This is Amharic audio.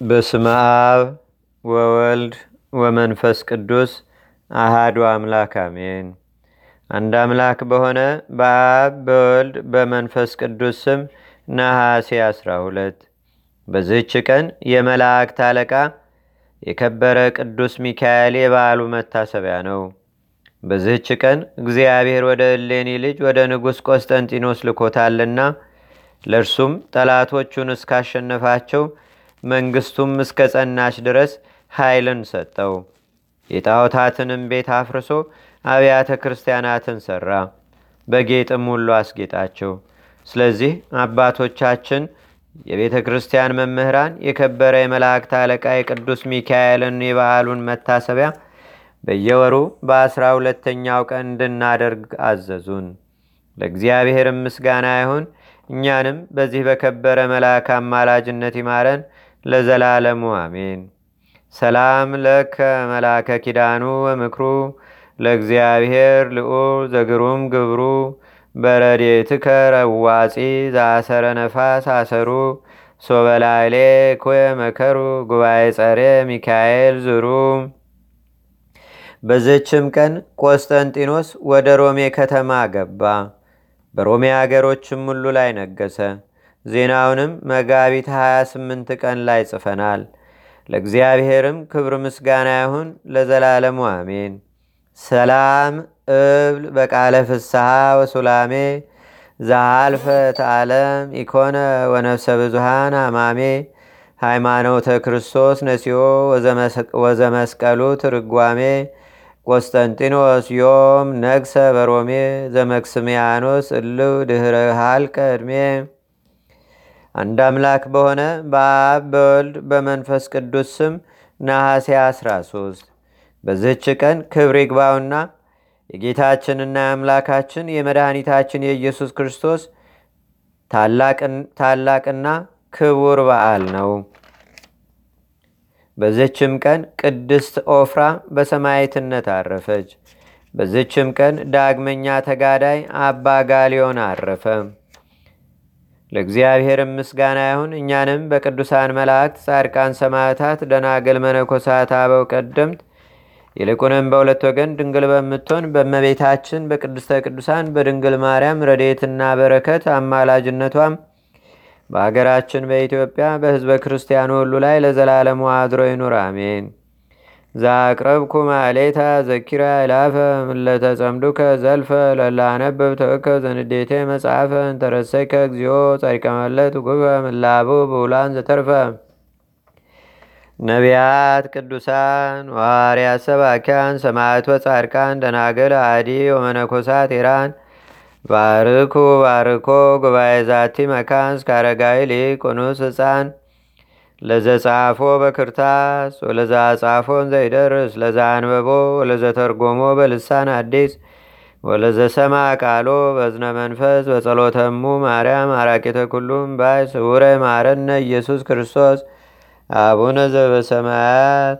በስመ አብ ወወልድ ወመንፈስ ቅዱስ አሃዱ አምላክ አሜን። አንድ አምላክ በሆነ በአብ በወልድ በመንፈስ ቅዱስ ስም ነሐሴ 12 በዚህች ቀን የመላእክት አለቃ የከበረ ቅዱስ ሚካኤል የበዓሉ መታሰቢያ ነው። በዚህች ቀን እግዚአብሔር ወደ እሌኒ ልጅ ወደ ንጉሥ ቆስጠንጢኖስ ልኮታልና ለእርሱም ጠላቶቹን እስካሸነፋቸው መንግስቱም እስከ ጸናች ድረስ ኃይልን ሰጠው። የጣዖታትንም ቤት አፍርሶ አብያተ ክርስቲያናትን ሠራ፣ በጌጥም ሁሉ አስጌጣቸው። ስለዚህ አባቶቻችን የቤተ ክርስቲያን መምህራን የከበረ የመላእክት አለቃ የቅዱስ ሚካኤልን የበዓሉን መታሰቢያ በየወሩ በአስራ ሁለተኛው ቀን እንድናደርግ አዘዙን። ለእግዚአብሔርም ምስጋና ይሁን። እኛንም በዚህ በከበረ መልአክ አማላጅነት ይማረን ለዘላለሙ አሜን። ሰላም ለከ መላከ ኪዳኑ ወምክሩ ለእግዚአብሔር ልዑል ዘግሩም ግብሩ በረዴትከ ረዋፂ ዘአሰረ ነፋስ አሰሩ ሶበላይሌ ኮየ መከሩ ጉባኤ ጸሬ ሚካኤል ዝሩ። በዘችም ቀን ቆስጠንጢኖስ ወደ ሮሜ ከተማ ገባ። በሮሜ አገሮችም ሁሉ ላይ ነገሰ። ዜናውንም መጋቢት 28 ቀን ላይ ጽፈናል። ለእግዚአብሔርም ክብር ምስጋና ይሁን ለዘላለሙ አሜን። ሰላም እብል በቃለ ፍስሐ ወሱላሜ ዘአልፈ ተዓለም ኢኮነ ወነፍሰ ብዙሃን አማሜ ሃይማኖተ ክርስቶስ ነሲዮ ወዘመስቀሉ ትርጓሜ ቆስጠንጢኖስ ዮም ነግሰ በሮሜ ዘመክስሚያኖስ እልው ድህረ ሃልቀ ዕድሜ። አንድ አምላክ በሆነ በአብ በወልድ በመንፈስ ቅዱስ ስም ነሐሴ 13 በዝህች ቀን ክብር ይግባውና የጌታችንና የአምላካችን የመድኃኒታችን የኢየሱስ ክርስቶስ ታላቅና ክቡር በዓል ነው። በዝችም ቀን ቅድስት ኦፍራ በሰማይትነት አረፈች። በዝችም ቀን ዳግመኛ ተጋዳይ አባ ጋሊዮን አረፈ። ለእግዚአብሔርም ምስጋና ይሁን። እኛንም በቅዱሳን መላእክት፣ ጻድቃን፣ ሰማዕታት፣ ደናግል፣ መነኮሳት፣ አበው ቀደምት ይልቁንም በሁለት ወገን ድንግል በምትሆን በእመቤታችን በቅድስተ ቅዱሳን በድንግል ማርያም ረድኤትና በረከት አማላጅነቷም በአገራችን በኢትዮጵያ በሕዝበ ክርስቲያኑ ሁሉ ላይ ለዘላለሙ አድሮ ይኑር፣ አሜን። ዛቅረብኩ ማሌታ ዘኪራ ይላፈ ምለተጸምዱከ ዘልፈ ለላነብብ ተወከ ዘንዴቴ መጽሐፈ እንተረሰይከ እግዚኦ ጸሪቀመለት ጉበ ምላቡ ብውላን ዘተርፈ። ነቢያት፣ ቅዱሳን፣ ዋርያት፣ ሰባኪያን፣ ሰማዕት ወጻድቃን፣ ደናገል፣ አዲ ወመነኮሳት ኢራን ባርኩ ባርኮ ጉባኤ ዛቲ መካን እስከ አረጋዊ ሊቅ ቁኑስ ህፃን ለዘጻፎ በክርታስ ወለዛ ጻፎን ዘይደርስ ለዛ አንበቦ ወለዘተርጎሞ በልሳን አዲስ ወለዘሰማ ቃሎ በዝነ መንፈስ በጸሎተሙ ማርያም አራቂተ ኩሉም ባይ ስውረ ማረነ ኢየሱስ ክርስቶስ አቡነ ዘበሰማያት